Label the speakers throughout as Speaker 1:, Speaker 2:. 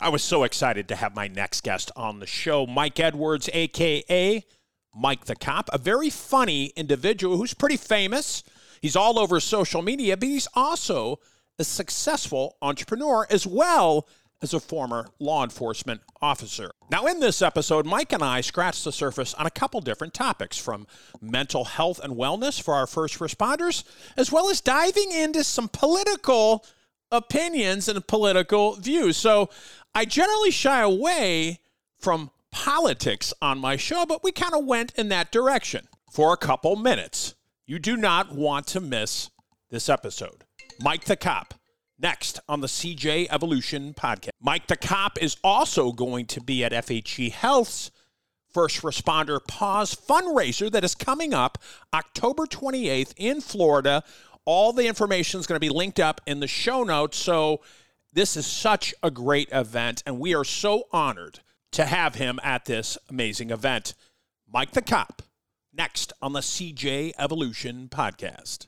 Speaker 1: I was so excited to have my next guest on the show, Mike Edwards, aka Mike the Cop, a very funny individual who's pretty famous. He's all over social media, but he's also a successful entrepreneur as well as a former law enforcement officer. Now, in this episode, Mike and I scratched the surface on a couple different topics from mental health and wellness for our first responders, as well as diving into some political opinions and political views. So, I generally shy away from politics on my show, but we kind of went in that direction for a couple minutes. You do not want to miss this episode. Mike the Cop, next on the CJ Evolution podcast. Mike the Cop is also going to be at FHE Health's First Responder Pause fundraiser that is coming up October 28th in Florida. All the information is going to be linked up in the show notes. So, this is such a great event, and we are so honored to have him at this amazing event. Mike the Cop, next on the CJ Evolution podcast.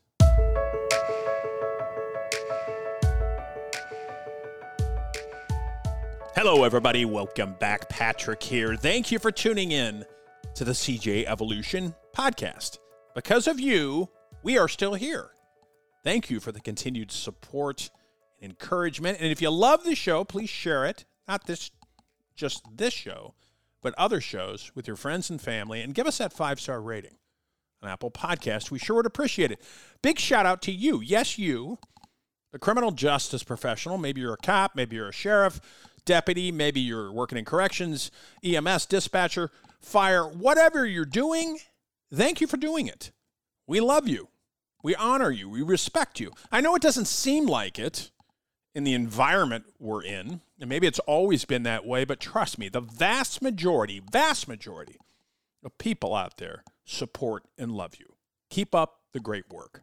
Speaker 1: Hello, everybody. Welcome back. Patrick here. Thank you for tuning in to the CJ Evolution podcast. Because of you, we are still here. Thank you for the continued support and encouragement. And if you love the show, please share it. Not this, just this show, but other shows with your friends and family, and give us that five star rating on Apple Podcast. We sure would appreciate it. Big shout out to you. Yes, you, the criminal justice professional. Maybe you're a cop, maybe you're a sheriff, deputy, maybe you're working in corrections, EMS, dispatcher, fire, whatever you're doing. Thank you for doing it. We love you. We honor you. We respect you. I know it doesn't seem like it in the environment we're in, and maybe it's always been that way, but trust me, the vast majority, vast majority of people out there support and love you. Keep up the great work.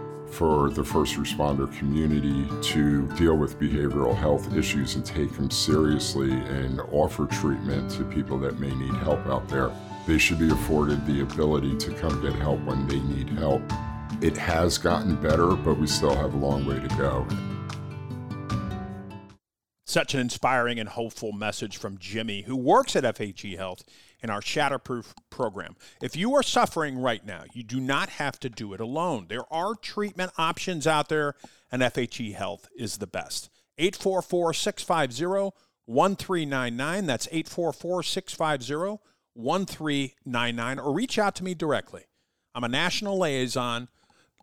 Speaker 2: for the first responder community to deal with behavioral health issues and take them seriously and offer treatment to people that may need help out there. They should be afforded the ability to come get help when they need help. It has gotten better, but we still have a long way to go.
Speaker 1: Such an inspiring and hopeful message from Jimmy, who works at FHE Health in our Shatterproof program. If you are suffering right now, you do not have to do it alone. There are treatment options out there, and FHE Health is the best. 844 650 1399. That's 844 650 1399. Or reach out to me directly. I'm a national liaison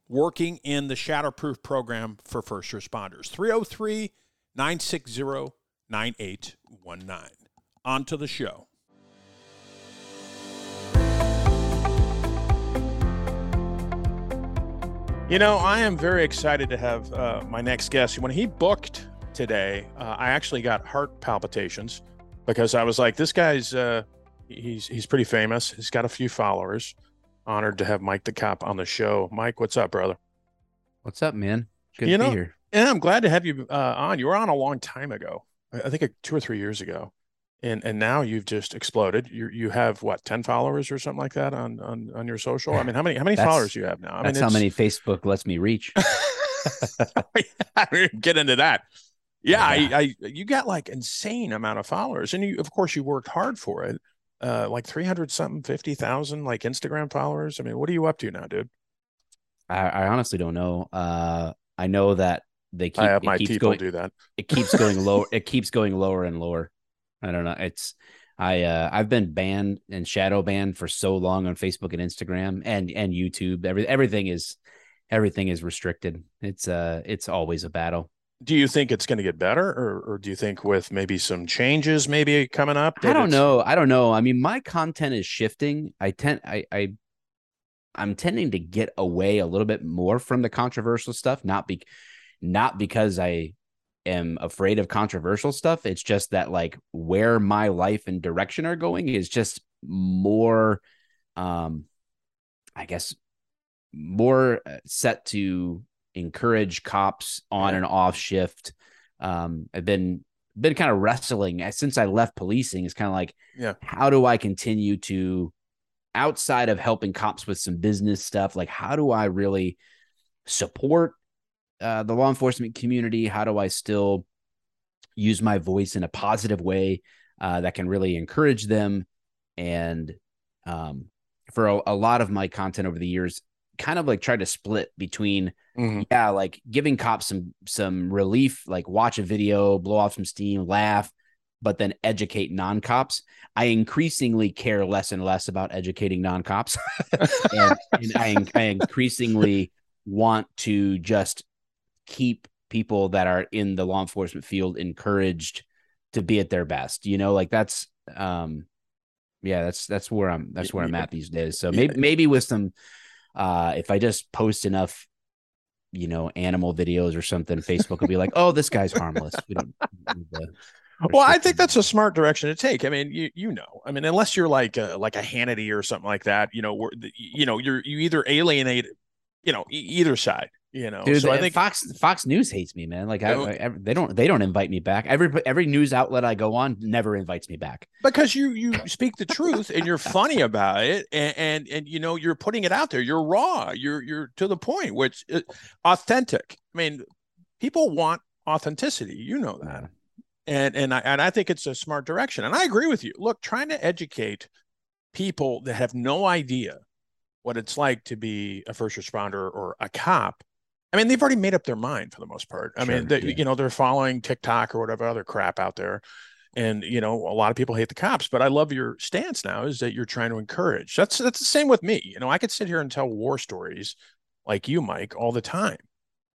Speaker 1: working in the Shatterproof program for first responders. 303 960 9819. On to the show. You know, I am very excited to have uh, my next guest. When he booked today, uh, I actually got heart palpitations because I was like, "This guy's uh, he's he's pretty famous. He's got a few followers. Honored to have Mike the Cop on the show. Mike, what's up, brother?
Speaker 3: What's up, man? Good
Speaker 1: You
Speaker 3: to
Speaker 1: know-
Speaker 3: be here.
Speaker 1: Yeah, I'm glad to have you uh, on. You were on a long time ago. I think two or three years ago, and and now you've just exploded. You you have what ten followers or something like that on on on your social. I mean, how many how many
Speaker 3: That's-
Speaker 1: followers do you have now? I
Speaker 3: That's
Speaker 1: mean,
Speaker 3: how many Facebook lets me reach.
Speaker 1: Get into that. Yeah,
Speaker 3: Yeah.
Speaker 1: I, I you got like insane amount of followers, and you of course you worked hard for it. Uh, like three hundred something, fifty thousand like Instagram followers. I mean, what are you up to now, dude?
Speaker 3: I, I honestly don't know. Uh, I know that they keep
Speaker 1: I have my people
Speaker 3: going,
Speaker 1: do that.
Speaker 3: it keeps going lower. It keeps going lower and lower. I don't know. It's I uh I've been banned and shadow banned for so long on Facebook and Instagram and and YouTube. Every everything is everything is restricted. It's uh it's always a battle.
Speaker 1: do you think it's going to get better or, or do you think with maybe some changes maybe coming up
Speaker 3: i don't know i don't know i mean my content is shifting i tend i i i'm tending to get away a little bit more from the controversial stuff not be not because i am afraid of controversial stuff it's just that like where my life and direction are going is just more um i guess more uh, set to encourage cops on and off shift. Um, I've been been kind of wrestling since I left policing. It's kind of like,
Speaker 1: yeah,
Speaker 3: how do I continue to outside of helping cops with some business stuff? Like, how do I really support uh, the law enforcement community? How do I still use my voice in a positive way uh, that can really encourage them? And um, for a, a lot of my content over the years, kind of like tried to split between mm-hmm. yeah like giving cops some some relief like watch a video blow off some steam laugh but then educate non-cops i increasingly care less and less about educating non-cops and, and I, I increasingly want to just keep people that are in the law enforcement field encouraged to be at their best you know like that's um yeah that's that's where i'm that's where i'm at these days so maybe maybe with some uh, if I just post enough, you know, animal videos or something, Facebook will be like, "Oh, this guy's harmless." We don't.
Speaker 1: well, I think that's a smart direction to take. I mean, you you know, I mean, unless you're like a, like a Hannity or something like that, you know, where you know you're you either alienate, you know, either side you know
Speaker 3: Dude, so i think fox fox news hates me man. Like I, I, they don't they don't invite me back. Every every news outlet i go on never invites me back.
Speaker 1: Because you you speak the truth and you're funny about it and, and, and you know you're putting it out there. You're raw. You're you're to the point which uh, authentic. I mean people want authenticity. You know that. And and I, and I think it's a smart direction. And i agree with you. Look trying to educate people that have no idea what it's like to be a first responder or a cop I mean, they've already made up their mind for the most part. I sure, mean, they, yeah. you know, they're following TikTok or whatever other crap out there. And you know, a lot of people hate the cops, but I love your stance now is that you're trying to encourage. That's that's the same with me. You know, I could sit here and tell war stories like you, Mike, all the time.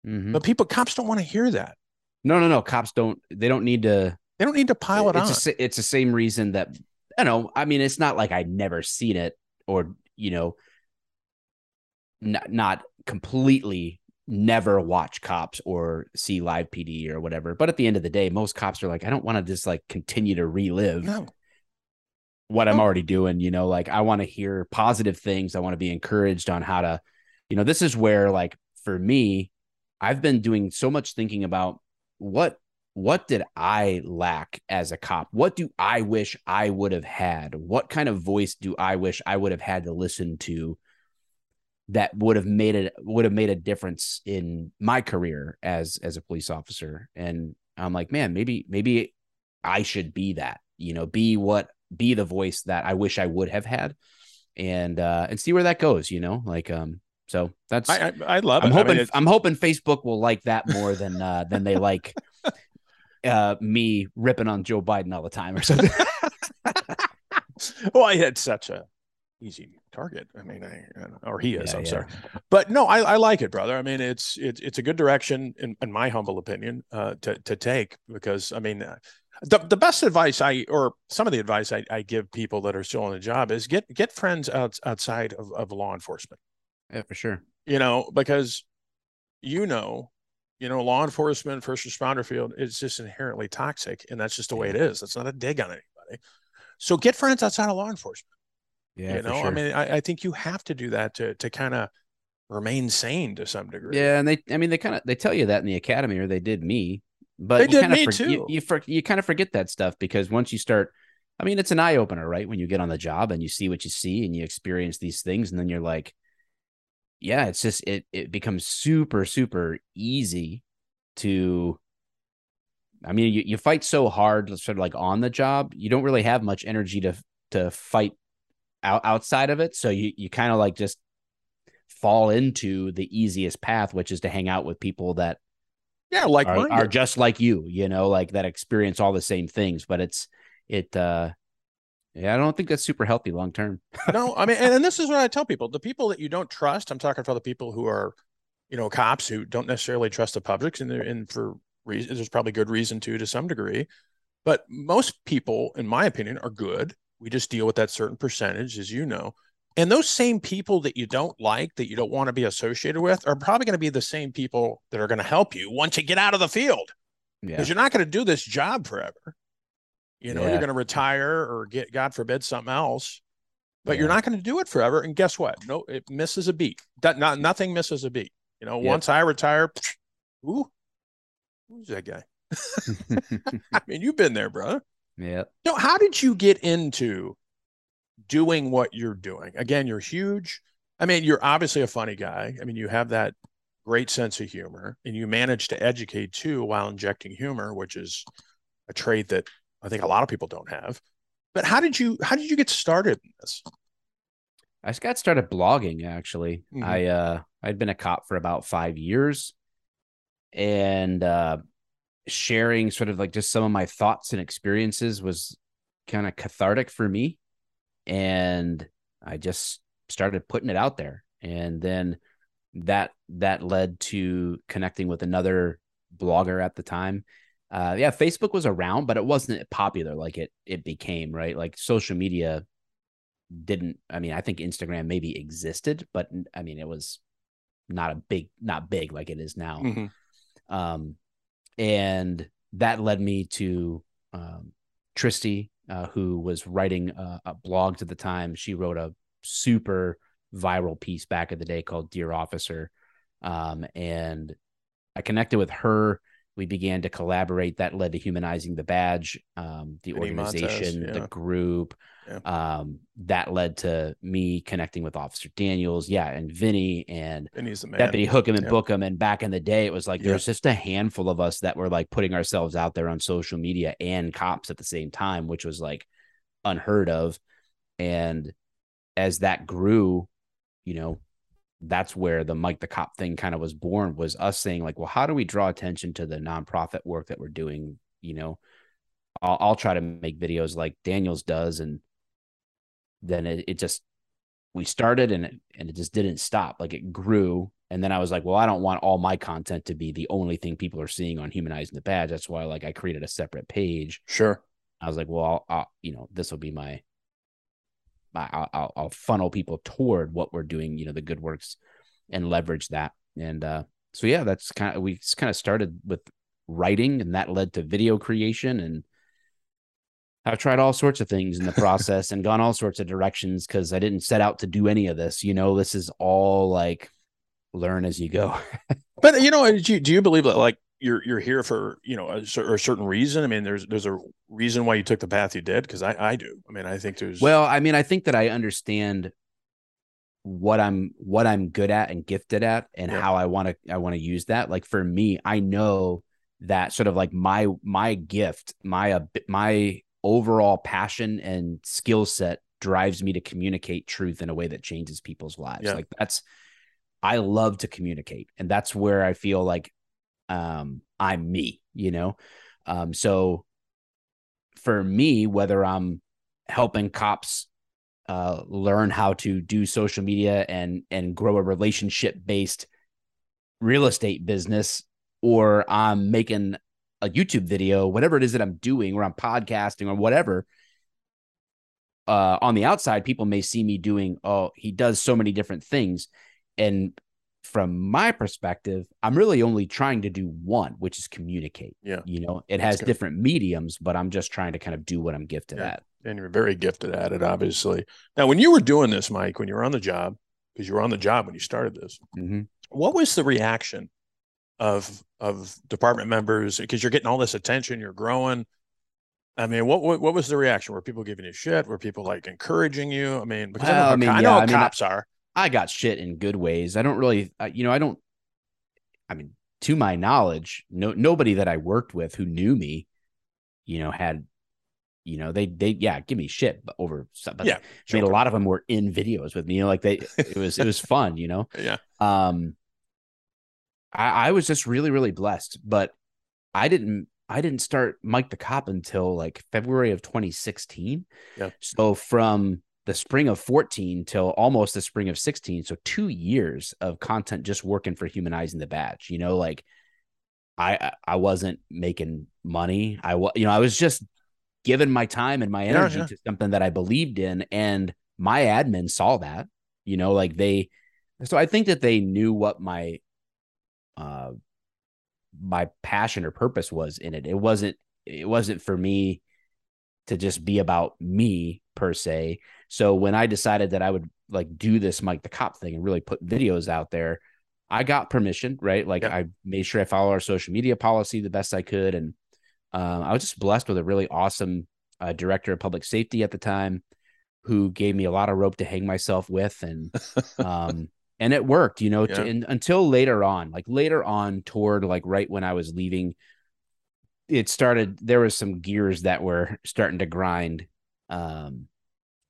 Speaker 1: Mm-hmm. But people cops don't want to hear that.
Speaker 3: No, no, no. Cops don't they don't need to
Speaker 1: they don't need to pile it
Speaker 3: it's
Speaker 1: on.
Speaker 3: A, it's the same reason that you know. I mean, it's not like I'd never seen it or, you know, not, not completely never watch cops or see live PD or whatever. But at the end of the day, most cops are like, I don't want to just like continue to relive
Speaker 1: no.
Speaker 3: what no. I'm already doing. You know, like I want to hear positive things. I want to be encouraged on how to, you know, this is where like for me, I've been doing so much thinking about what what did I lack as a cop? What do I wish I would have had? What kind of voice do I wish I would have had to listen to that would have made it would have made a difference in my career as as a police officer and i'm like man maybe maybe i should be that you know be what be the voice that i wish i would have had and uh and see where that goes you know like um so that's
Speaker 1: i i, I love
Speaker 3: i'm
Speaker 1: it.
Speaker 3: hoping
Speaker 1: I mean,
Speaker 3: i'm hoping facebook will like that more than uh than they like uh me ripping on joe biden all the time or something
Speaker 1: well i had such a easy target. I mean, I, or he is. Yeah, I'm yeah. sorry, but no, I, I like it, brother. I mean, it's it's it's a good direction, in, in my humble opinion, uh, to to take because I mean, uh, the the best advice I or some of the advice I, I give people that are still on the job is get get friends out, outside of, of law enforcement.
Speaker 3: Yeah, for sure.
Speaker 1: You know, because you know, you know, law enforcement, first responder field is just inherently toxic, and that's just the way it is. That's not a dig on anybody. So get friends outside of law enforcement
Speaker 3: yeah,
Speaker 1: you know,
Speaker 3: sure. I
Speaker 1: mean, I, I, think you have to do that to to kind of remain sane to some degree.
Speaker 3: Yeah, and they, I mean, they kind of they tell you that in the academy, or they did me, but
Speaker 1: they did me
Speaker 3: for,
Speaker 1: too.
Speaker 3: You you, for, you kind of forget that stuff because once you start, I mean, it's an eye opener, right? When you get on the job and you see what you see and you experience these things, and then you're like, yeah, it's just it it becomes super super easy to I mean, you, you fight so hard, sort of like on the job, you don't really have much energy to to fight out, outside of it. So you, you kind of like just fall into the easiest path, which is to hang out with people that
Speaker 1: yeah, like
Speaker 3: are, are, just like you, you know, like that experience all the same things. But it's it uh yeah, I don't think that's super healthy long term.
Speaker 1: no, I mean, and, and this is what I tell people: the people that you don't trust. I'm talking for the people who are, you know, cops who don't necessarily trust the public, and and for reasons, There's probably good reason to, to some degree. But most people, in my opinion, are good. We just deal with that certain percentage, as you know. And those same people that you don't like, that you don't want to be associated with, are probably going to be the same people that are going to help you once you get out of the field. Because
Speaker 3: Yeah.
Speaker 1: you're not going to do this job forever. You know,
Speaker 3: Yeah.
Speaker 1: you're going to retire or get, God forbid, something else. But you're not going to do it forever. And guess what? No, it misses a beat. That not nothing misses a beat. You know, once I retire, ooh, who's that guy? I mean, you've been there, brother.
Speaker 3: Yeah.
Speaker 1: No, how did you get into doing what you're doing? Again, you're huge. I mean, you're obviously a funny guy. I mean, you have that great sense of humor and you manage to educate too while injecting humor, which is a trait that I think a lot of people don't have. But how did you how did you get started in this?
Speaker 3: I just got started blogging actually.
Speaker 1: Mhm.
Speaker 3: I uh I'd been a cop for about five years and uh sharing sort of like just some of my thoughts and experiences was kind of cathartic for me. And I just started putting it out there. And then that that led to connecting with another blogger at the time. Uh yeah, Facebook was around, but it wasn't popular like it it became, right? Like social media didn't I mean I think Instagram maybe existed, but I mean it was not a big not big like it is now.
Speaker 1: Mhm.
Speaker 3: Um and that led me to um Tristy uh, who was writing a blogs at the time. She wrote a super viral piece back in the day called Dear Officer. Um and I connected with her we began to collaborate that led to humanizing the badge um, the
Speaker 1: Vinny
Speaker 3: organization
Speaker 1: yeah.
Speaker 3: the group
Speaker 1: Yeah.
Speaker 3: um, that led to me connecting with officer daniels yeah and vinny and
Speaker 1: And he's the man.
Speaker 3: deputy hookham and
Speaker 1: Yeah.
Speaker 3: bookham and back in the day it was like
Speaker 1: Yeah.
Speaker 3: there's just a handful of us that were like putting ourselves out there on social media and cops at the same time which was like unheard of and as that grew you know that's where the Mike the Cop thing kind of was born was us saying like, well, how do we draw attention to the nonprofit work that we're doing? You know, I'll, I'll try to make videos like Daniels does, and then it, it just we started and it, and it just didn't stop. Like it grew, and then I was like, well, I don't want all my content to be the only thing people are seeing on humanizing the badge. That's why like I created a separate page.
Speaker 1: Sure.
Speaker 3: I was like, well, I'll, I'll you know, this will be my, my I'll, I'll, funnel people toward what we're doing, you know, the good works, and leverage that. And uh, so yeah, that's kind of we kind of started with writing, and that led to video creation, and I've tried all sorts of things in the process and gone all sorts of directions because I didn't set out to do any of this. You know, this is all like learn as you go.
Speaker 1: But you know, do you, do you believe that like you're you're here for you know a, a certain reason? I mean, there's there's a reason why you took the path you did because I I do. I mean, I think there's
Speaker 3: Well, I mean, I think that I understand what I'm what I'm good at and gifted at and
Speaker 1: Yeah.
Speaker 3: how I want to I want to use that. Like for me, I know that sort of like my my gift, my my overall passion and skill set drives me to communicate truth in a way that changes people's lives.
Speaker 1: Yeah.
Speaker 3: Like that's I love to communicate and that's where I feel like um I'm me, you know. Um so for me whether I'm helping cops uh, learn how to do social media and and grow a relationship based real estate business or I'm making a YouTube video, whatever it is that I'm doing, or I'm podcasting or whatever. Uh, on the outside, people may see me doing, oh, he does so many different things. And from my perspective, I'm really only trying to do one, which is communicate.
Speaker 1: Yeah.
Speaker 3: You know, it has different mediums, but I'm just trying to kind of do what I'm gifted
Speaker 1: Yeah.
Speaker 3: at.
Speaker 1: and you're very gifted at it, obviously. Now, when you were doing this, Mike, when you were on the job, because you were on the job when you started this,
Speaker 3: Mm-hmm.
Speaker 1: what was the reaction of of department members? Because you're getting all this attention, you're growing. I mean, what, what what was the reaction? Were people giving you shit? Were people like encouraging you? I mean, because I know
Speaker 3: Well, I mean,
Speaker 1: I know
Speaker 3: I mean,
Speaker 1: cops are.
Speaker 3: I got shit in good ways. I don't really, you know, I don't. I mean, to my knowledge, no nobody that I worked with who knew me, you know, had, you know, they they yeah, give me shit over. stuff, But
Speaker 1: Yeah,
Speaker 3: I mean, a lot of them were in videos with me. You know, like they, it was it was fun. You know,
Speaker 1: Yeah,
Speaker 3: um, I I was just really really blessed, but I didn't I didn't start Mike the Cop until like February of 2016.
Speaker 1: Yeah.
Speaker 3: So from the spring of 14 till almost the spring of 16, so two years of content just working for humanizing the badge. You know, like I I wasn't making money. I was you know I was just giving my time and my energy yeah, yeah. to something that I believed in, and my admin saw that. You know, like they. So I think that they knew what my uh my passion or purpose was in it. It wasn't it wasn't for me to just be about me per se. So when I decided that I would like do this Mike the Cop thing and really put videos out there, I got permission, right? Like yeah. I made sure I follow our social media policy the best I could, and uh, I was just blessed with a really awesome uh, director of public safety at the time who gave me a lot of rope to hang myself with, and um, and it worked, you know, yeah. to, and, until later on, like later on toward like right when I was leaving, it started. There was some gears that were starting to grind. Um,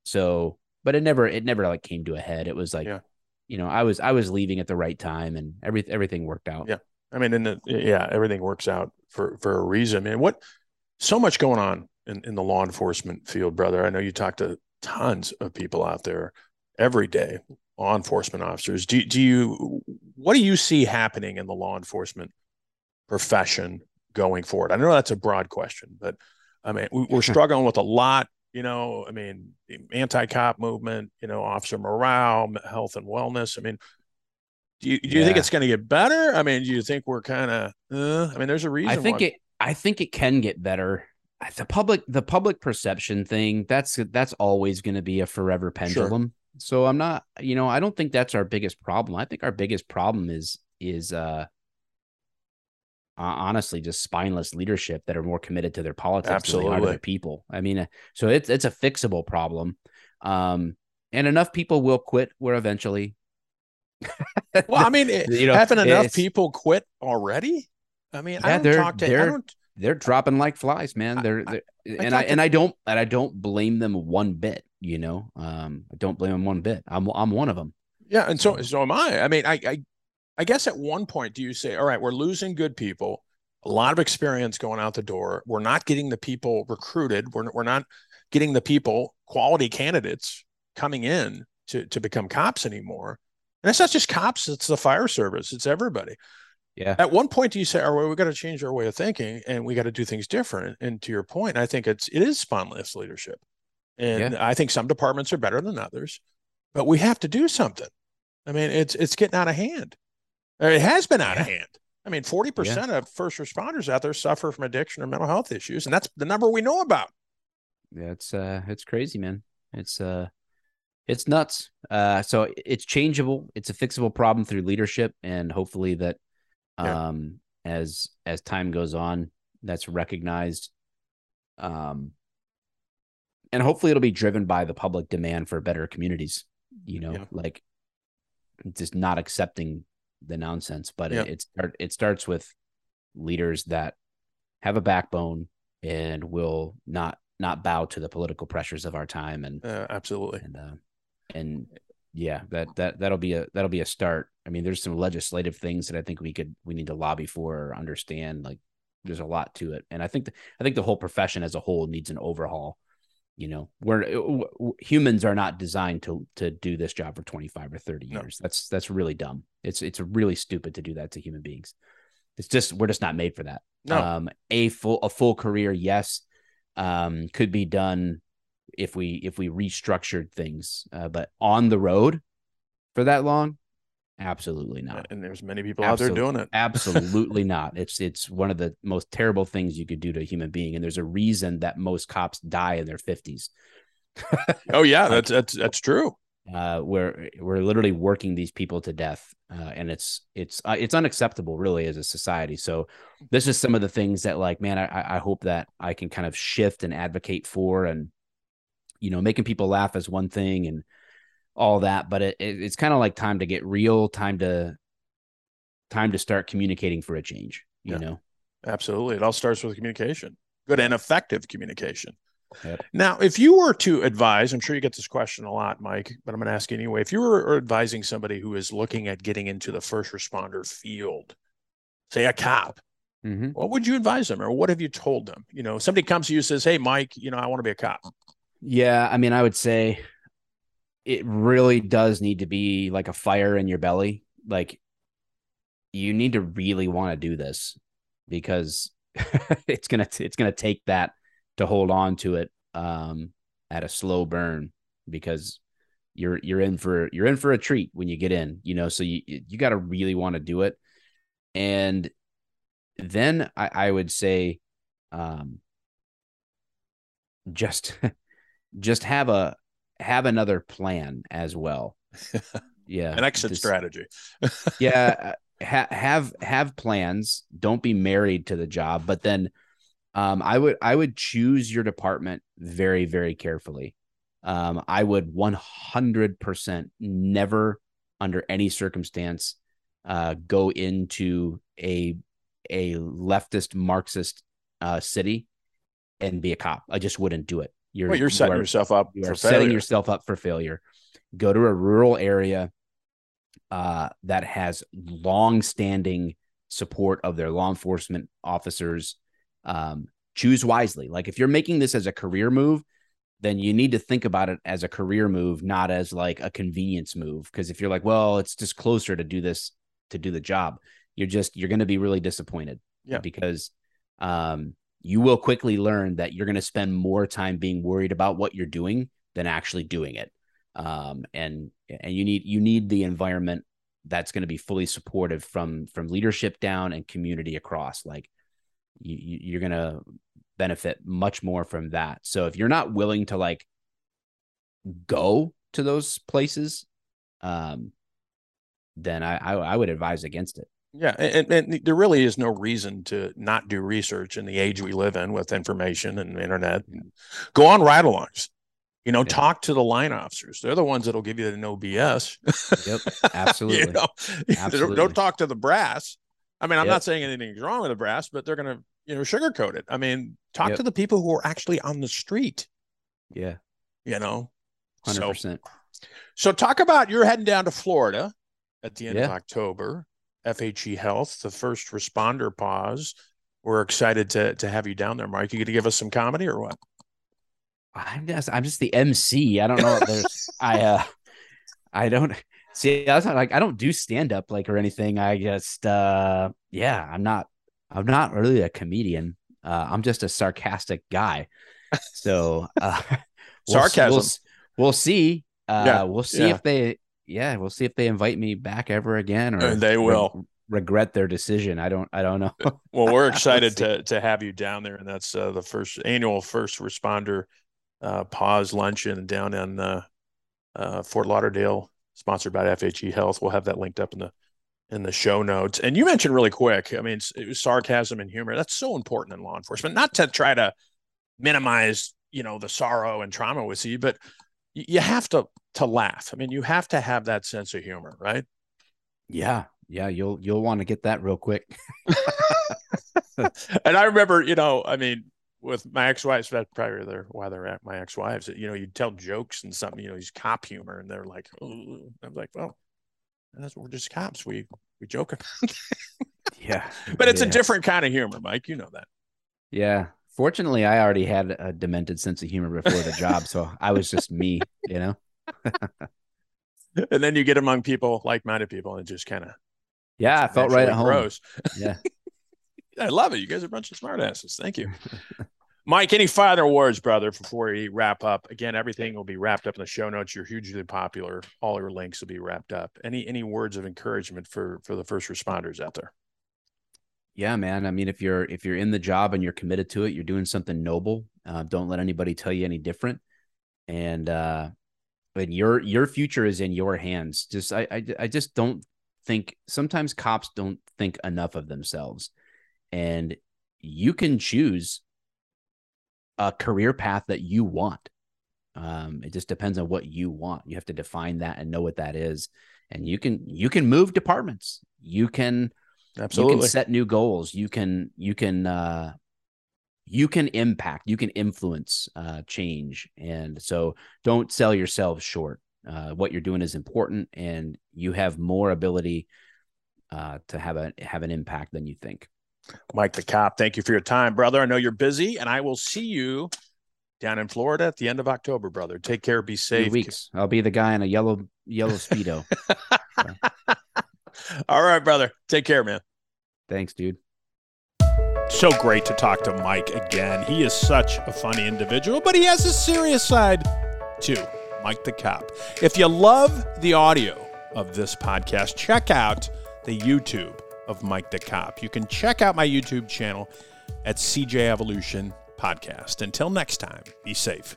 Speaker 3: so, but it never, it never like came to a head. It was like, yeah. you know, I was, I was leaving at the right time, and every everything worked out.
Speaker 1: Yeah, I mean, and yeah, everything works out for for a reason. I mean, what so much going on in in the law enforcement field, brother. I know you talk to tons of people out there every day law enforcement officers. Do, do you what do you see happening in the law enforcement profession going forward? I know that's a broad question, but I mean we, are struggling with a lot. You know, I mean, anti-cop movement. You know, officer morale, health and wellness. I mean, do you do you yeah. think it's going to get better? I mean, do you think we're kind of? Uh, I mean, there's a reason.
Speaker 3: I think why. it. I think it can get better. The public, the public perception thing. That's that's always going to be a forever pendulum. Sure so I'm not, you know, I don't think that's our biggest problem. I think our biggest problem is is uh honestly just spineless leadership that are more committed to their politics Absolutely. than they are to their people. I mean, uh, so it's it's a fixable problem. Um and enough people will quit where eventually
Speaker 1: well, I mean, you know, having enough people quit already. I mean, yeah, I don't talk to.
Speaker 3: They're,
Speaker 1: I don't,
Speaker 3: they're dropping like flies, man. They're, they're I, and I, I and I don't and I don't blame them one bit. You know, um, I don't blame them one bit. I'm I'm one of them.
Speaker 1: Yeah, and so so am I. I mean, I I I guess at one point, do you say, all right, we're losing good people, a lot of experience going out the door. We're not getting the people recruited. We're we're not getting the people quality candidates coming in to to become cops anymore. And it's not just cops; it's the fire service. It's everybody.
Speaker 3: Yeah.
Speaker 1: At one point, do you say, "Oh, well, we got to change our way of thinking, and we got to do things different"? And to your point, I think it's it is spineless leadership, and yeah. I think some departments are better than others, but we have to do something. I mean, it's it's getting out of hand. It has been out yeah. of hand. I mean, forty yeah. percent of first responders out there suffer from addiction or mental health issues, and that's the number we know about.
Speaker 3: Yeah, it's uh, it's crazy, man. It's uh, it's nuts. Uh, so it's changeable. It's a fixable problem through leadership, and hopefully that yeah. um, as as time goes on that's recognized um, and hopefully it'll be driven by the public demand for better communities you know yeah. like just not accepting the nonsense but yeah. it, it it starts with leaders that have a backbone and will not not bow to the political pressures of our time and
Speaker 1: uh, absolutely
Speaker 3: and uh, and yeah, that that that'll be a that'll be a start. I mean, there's some legislative things that I think we could we need to lobby for or understand. Like, there's a lot to it, and I think the, I think the whole profession as a whole needs an overhaul. You know, where humans are not designed to to do this job for 25 or 30 years. No. That's that's really dumb. It's it's really stupid to do that to human beings. It's just we're just not made for that.
Speaker 1: No.
Speaker 3: Um, a full a full career, yes, um, could be done if we if we restructured things. Uh, but on the road for that long, absolutely not.
Speaker 1: And there's many people out there doing it.
Speaker 3: absolutely not. It's it's one of the most terrible things you could do to a human being. And there's a reason that most cops die in their fifties.
Speaker 1: oh yeah, that's that's that's true.
Speaker 3: Uh, we're we're literally working these people to death, uh, and it's it's uh, it's unacceptable, really, as a society. So, this is some of the things that, like, man, I I hope that I can kind of shift and advocate for, and you know, making people laugh is one thing and all that, but it, it it's kind of like time to get real, time to time to start communicating for a change, you yeah, know.
Speaker 1: Absolutely. It all starts with communication. Good and effective communication. Yep. Now, if you were to advise, I'm sure you get this question a lot, Mike, but I'm going to ask you anyway. If you were advising somebody who is looking at getting into the first responder field, say a cop, mm-hmm. what would you advise them or what have you told them? You know, somebody comes to you and says, Hey, Mike, you know, I want to be a cop.
Speaker 3: Yeah, I mean, I would say it really does need to be like a fire in your belly. Like you need to really want to do this. because it's gonna it's gonna take that to hold on to it um, at a slow burn because you're you're in for you're in for a treat when you get in, you know. So you you got to really want to do it, and then I, I would say, um, just just have a have another plan as well. Yeah,
Speaker 1: an exit strategy.
Speaker 3: yeah, ha- have have plans. Don't be married to the job, but then um, I would I would choose your department very very carefully. Um, I would 100% never, under any circumstance, uh, go into a a leftist Marxist uh, city and be a cop. I just wouldn't do it.
Speaker 1: You're well, you're setting you are, yourself up.
Speaker 3: You are setting yourself up for failure. Go to a rural area uh, that has long-standing support of their law enforcement officers. Um, choose wisely. Like if you're making this as a career move, then you need to think about it as a career move, not as like a convenience move. Because if you're like, well, it's just closer to do this to do the job, you're just you're going to be really disappointed.
Speaker 1: Yeah.
Speaker 3: Because um, you will quickly learn that you're going to spend more time being worried about what you're doing than actually doing it. Um, and and you need you need the environment that's going to be fully supportive from from leadership down and community across. Like you, you're going to benefit much more from that. So if you're not willing to like go to those places, um, then I, I, I would advise against it.
Speaker 1: Yeah, and, and, there really is no reason to not do research in the age we live in with information and internet. Go on ride-alongs. You know, yeah. talk to the line officers. They're the ones that'll give you the no BS.
Speaker 3: Yep, absolutely. you know?
Speaker 1: absolutely. Don't, don't, talk to the brass. I mean, I'm yep. not saying anything's wrong with the brass, but they're going to you know sugarcoat it. I mean, talk yep. to the people who are actually on the street.
Speaker 3: Yeah,
Speaker 1: you know,
Speaker 3: hundred so, percent.
Speaker 1: So talk about you're heading down to Florida at the end yeah. of October. FHE Health, the first responder pause. We're excited to to have you down there, Mike. You going to give us some comedy or what?
Speaker 3: I'm just I'm just the MC. I don't know. There's I uh I don't see. That's not like I don't do stand up like or anything. I just uh yeah. I'm not I'm not really a comedian. Uh, I'm just a sarcastic guy. So uh,
Speaker 1: we'll, sarcasm.
Speaker 3: We'll, we'll see. Uh, yeah. We'll see yeah. if they. Yeah, we'll see if they invite me back ever again, or
Speaker 1: and they will
Speaker 3: re- regret their decision. I don't. I don't know.
Speaker 1: well, we're excited to to have you down there, and that's uh, the first annual first responder uh, pause luncheon down in uh, uh, Fort Lauderdale, sponsored by FHE Health. We'll have that linked up in the in the show notes. And you mentioned really quick, I mean, sarcasm and humor. That's so important in law enforcement, not to try to minimize, you know, the sorrow and trauma we see, but you have to to laugh. I mean, you have to have that sense of humor, right?
Speaker 3: Yeah. Yeah, you'll you'll want to get that real quick.
Speaker 1: and I remember, you know, I mean, with my ex-wives, that's probably they're why they're at my ex-wives. You know, you tell jokes and something, you know, these cop humor, and they're like, oh. I'm like, well, that's we're just cops. We we joke about.
Speaker 3: yeah,
Speaker 1: but it's
Speaker 3: yeah.
Speaker 1: a different kind of humor, Mike. You know that.
Speaker 3: Yeah. Fortunately, I already had a demented sense of humor before the job, so I was just me, you know.
Speaker 1: and then you get among people, like-minded people, and just kind of.
Speaker 3: Yeah, I felt right at home. Yeah.
Speaker 1: I love it. You guys are a bunch of smartasses. Thank you. Mike, any final words, brother, before we wrap up? Again, everything will be wrapped up in the show notes. You're hugely popular. All your links will be wrapped up. Any any words of encouragement for for the first responders out there?
Speaker 3: Yeah, man. I mean, if you're if you're in the job and you're committed to it, you're doing something noble. Uh, don't let anybody tell you any different. And uh, and your your future is in your hands. Just I I, I just don't think sometimes cops don't think enough of themselves, and you can choose a career path that you want. Um, it just depends on what you want. You have to define that and know what that is. And you can you can move departments. You can
Speaker 1: absolutely
Speaker 3: you can set new goals. You can you can uh, you can impact. You can influence uh, change. And so don't sell yourself short. Uh, what you're doing is important, and you have more ability uh, to have a have an impact than you think.
Speaker 1: Mike the Cop, thank you for your time, brother. I know you're busy, and I will see you down in Florida at the end of October, brother. Take care, be safe.
Speaker 3: weeks. I'll be the guy in a yellow yellow speedo.
Speaker 1: All right, brother. Take care, man.
Speaker 3: Thanks, dude.
Speaker 1: So great to talk to Mike again. He is such a funny individual, but he has a serious side too. Mike the Cop. If you love the audio of this podcast, check out the YouTube of Mike the Cop. You can check out my YouTube channel at CJ Evolution Podcast. Until next time, be safe.